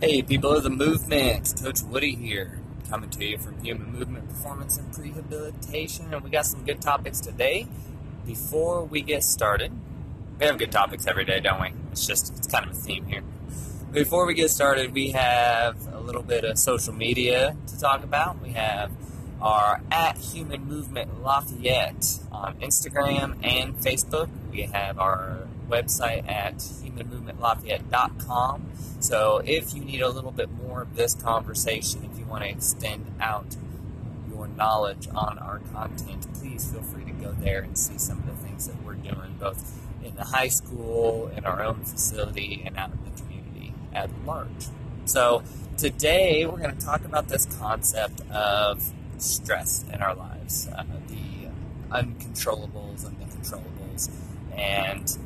Hey, people of the movement, Coach Woody here, coming to you from Human Movement Performance and Rehabilitation, and we got some good topics today. Before we get started, we have good topics every day, don't we? It's just it's kind of a theme here. Before we get started, we have a little bit of social media to talk about. We have our at Human Movement Lafayette on Instagram and Facebook. We have our website at humanmovementlafayette.com. So if you need a little bit more of this conversation, if you want to extend out your knowledge on our content, please feel free to go there and see some of the things that we're doing, both in the high school, in our own facility, and out in the community at large. So today we're going to talk about this concept of stress in our lives, uh, the uncontrollables and the controllables, and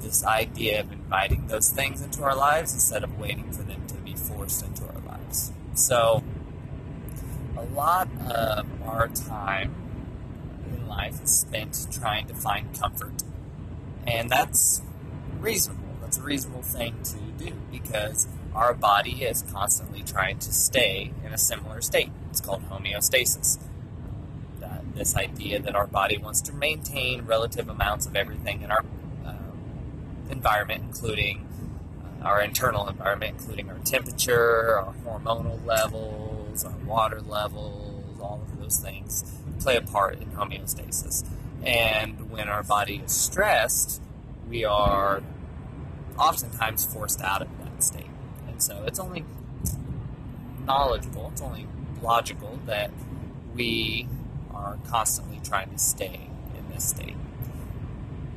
this idea of inviting those things into our lives instead of waiting for them to be forced into our lives. So, a lot of our time in life is spent trying to find comfort, and that's reasonable. That's a reasonable thing to do because our body is constantly trying to stay in a similar state. It's called homeostasis. This idea that our body wants to maintain relative amounts of everything in our environment, including uh, our internal environment, including our temperature, our hormonal levels, our water levels, all of those things play a part in homeostasis. And when our body is stressed, we are oftentimes forced out of that state. And so it's only knowledgeable, it's only logical that we are constantly trying to stay in this state.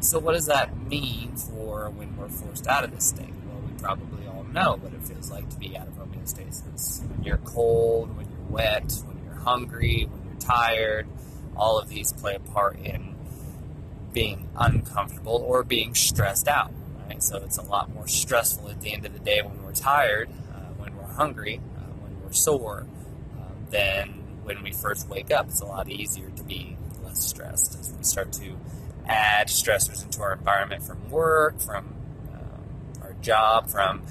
So, what does that mean for when we're forced out of this state? Well, we probably all know what it feels like to be out of homeostasis. When you're cold, when you're wet, when you're hungry, when you're tired, all of these play a part in being uncomfortable or being stressed out. Right? So, it's a lot more stressful at the end of the day when we're tired, uh, when we're hungry, uh, when we're sore, um, than when we first wake up. It's a lot easier to be less stressed as we start to add stressors into our environment from work, from um, our job, from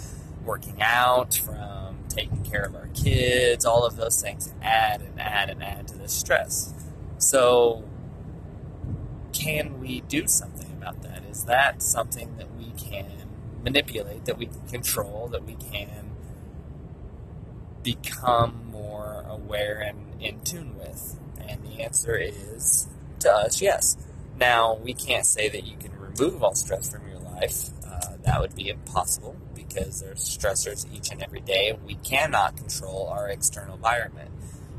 working out, from taking care of our kids, all of those things add and add and add to the stress. So, can we do something about that? Is that something that we can manipulate, that we can control, that we can become more aware and in tune with? And the answer is to us, yes. Now, we can't say that you can remove all stress from your life. Uh, that would be impossible because there's stressors each and every day. We cannot control our external environment.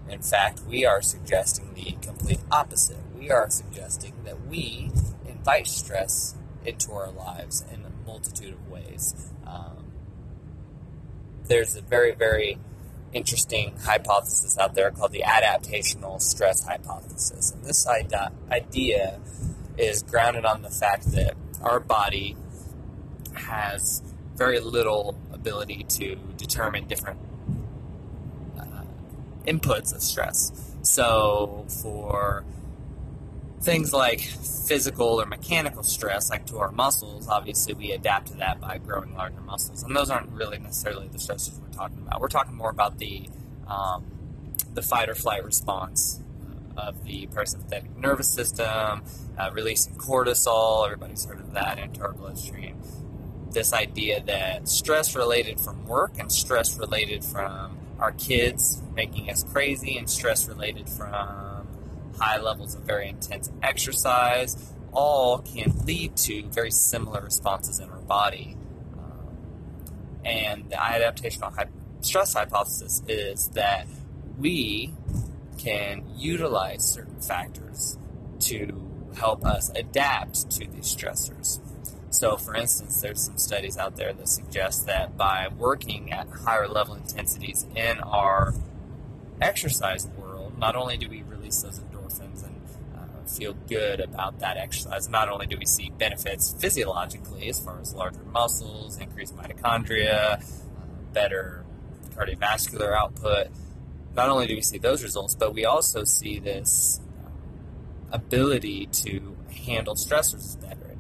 In fact, we are suggesting the complete opposite. We are suggesting that we invite stress into our lives in a multitude of ways. Um, there's a very, very interesting hypothesis out there called the adaptational stress hypothesis. And this idea is grounded on the fact that our body has very little ability to determine different uh, inputs of stress. So, for things like physical or mechanical stress, like to our muscles, obviously we adapt to that by growing larger muscles, and those aren't really necessarily the stresses we're talking about. We're talking more about the um, the fight or flight response of the parasympathetic nervous system, uh, releasing cortisol. Everybody's heard of that into our bloodstream. This idea that stress related from work and stress related from our kids making us crazy, and stress related from high levels of very intense exercise, all can lead to very similar responses in our body. Um, and the adaptational stress hypothesis is that we can utilize certain factors to help us adapt to these stressors. So, for instance, there's some studies out there that suggest that by working at higher level intensities in our exercise world, not only do we release those endorphins and uh, feel good about that exercise, not only do we see benefits physiologically as far as larger muscles, increased mitochondria, uh, better cardiovascular output, not only do we see those results, but we also see this ability to handle stressors better.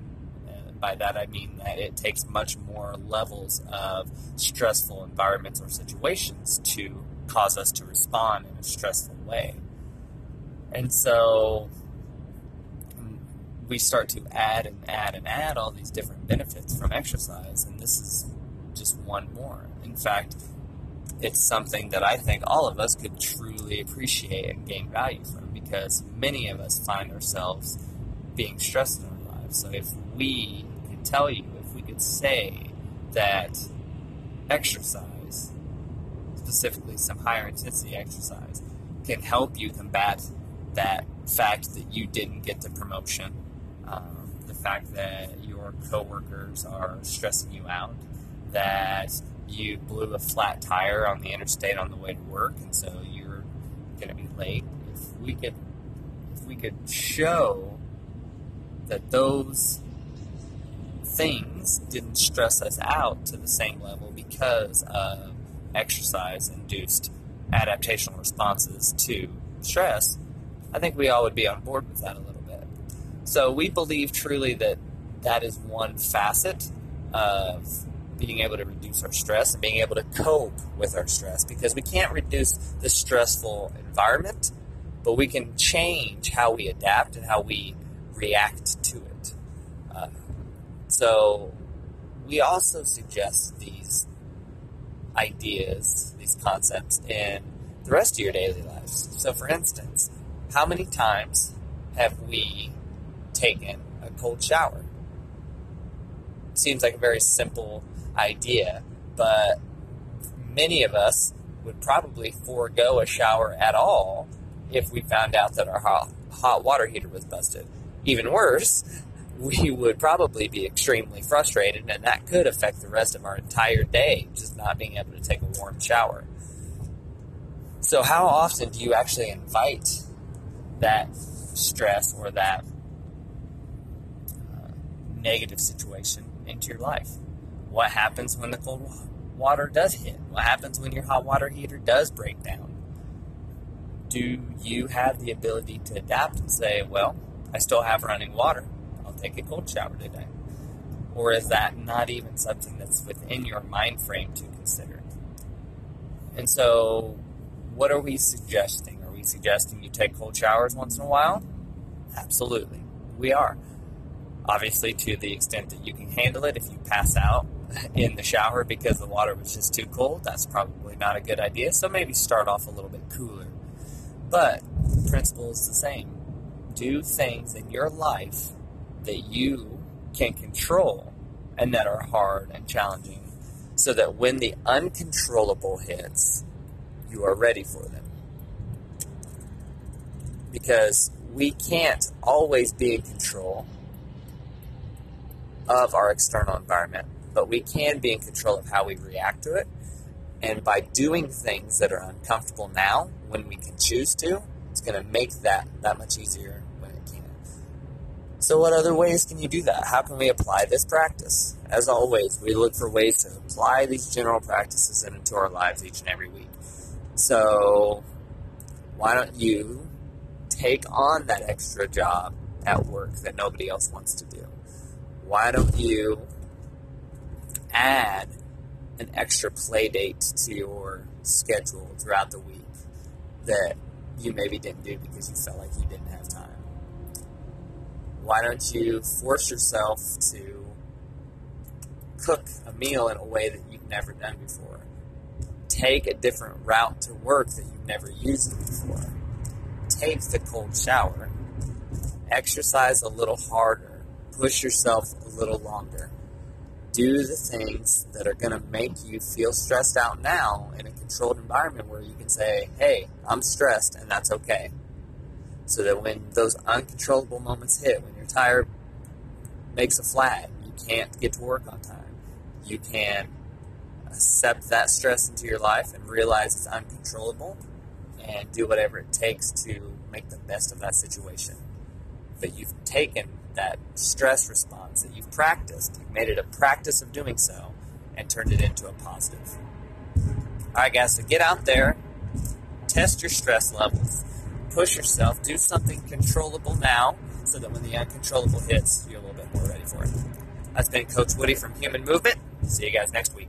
And by that I mean that it takes much more levels of stressful environments or situations to cause us to respond in a stressful way. And so we start to add and add and add all these different benefits from exercise, and this is just one more. In fact, it's something that I think all of us could truly appreciate and gain value from because many of us find ourselves being stressed in our lives. So if we could tell you, if we could say that exercise, specifically some higher intensity exercise, can help you combat that fact that you didn't get the promotion um, the fact that your coworkers are stressing you out, that you blew a flat tire on the interstate on the way to work, and so you're going to be late. If we could, if we could show that those things didn't stress us out to the same level because of exercise-induced adaptational responses to stress, I think we all would be on board with that a little bit. so we believe truly that that is one facet of being able to reduce our stress and being able to cope with our stress because we can't reduce the stressful environment, but we can change how we adapt and how we react to it. Uh, so we also suggest these ideas, these concepts in the rest of your daily lives. So, for instance, how many times have we taken a cold shower. Seems like a very simple idea, but many of us would probably forego a shower at all if we found out that our hot, hot water heater was busted. Even worse, we would probably be extremely frustrated, and that could affect the rest of our entire day, just not being able to take a warm shower. So, how often do you actually invite that stress or that uh, negative situation into your life? What happens when the cold water does hit? What happens when your hot water heater does break down? Do you have the ability to adapt and say, well, I still have running water. I'll take a cold shower today? Or is that not even something that's within your mind frame to consider? And so, what are we suggesting? Are we suggesting you take cold showers once in a while? Absolutely, we are obviously to the extent that you can handle it. If you pass out in the shower because the water was just too cold, that's probably not a good idea. So maybe start off a little bit cooler. But the principle is the same. Do things in your life that you can control and that are hard and challenging so that when the uncontrollable hits, you are ready for them. Because we can't always be in control of our external environment, but we can be in control of how we react to it. And by doing things that are uncomfortable now, when we can choose to, it's going to make that that much easier when it can. So, what other ways can you do that? How can we apply this practice? As always, we look for ways to apply these general practices into our lives each and every week. So, why don't you take on that extra job at work that nobody else wants to do? why don't you add an extra play date to your schedule throughout the week that you maybe didn't do because you felt like you didn't have time? Why don't you force yourself to cook a meal in a way that you've never done before? Take a different route to work that you've never used before. Take the cold shower. Exercise a little harder push yourself a little longer. Do the things that are going to make you feel stressed out now in a controlled environment where you can say, hey, I'm stressed, and that's okay. So that when those uncontrollable moments hit, when your tire makes a flat, you can't get to work on time, you can accept that stress into your life and realize it's uncontrollable and do whatever it takes to make the best of that situation. But you've taken that stress response that you've practiced, you've made it a practice of doing so, and turned it into a positive. All right, guys, so get out there, test your stress levels, push yourself, do something controllable now so that when the uncontrollable hits, you're a little bit more ready for it. That's been Coach Woody from Human Movement. See you guys next week.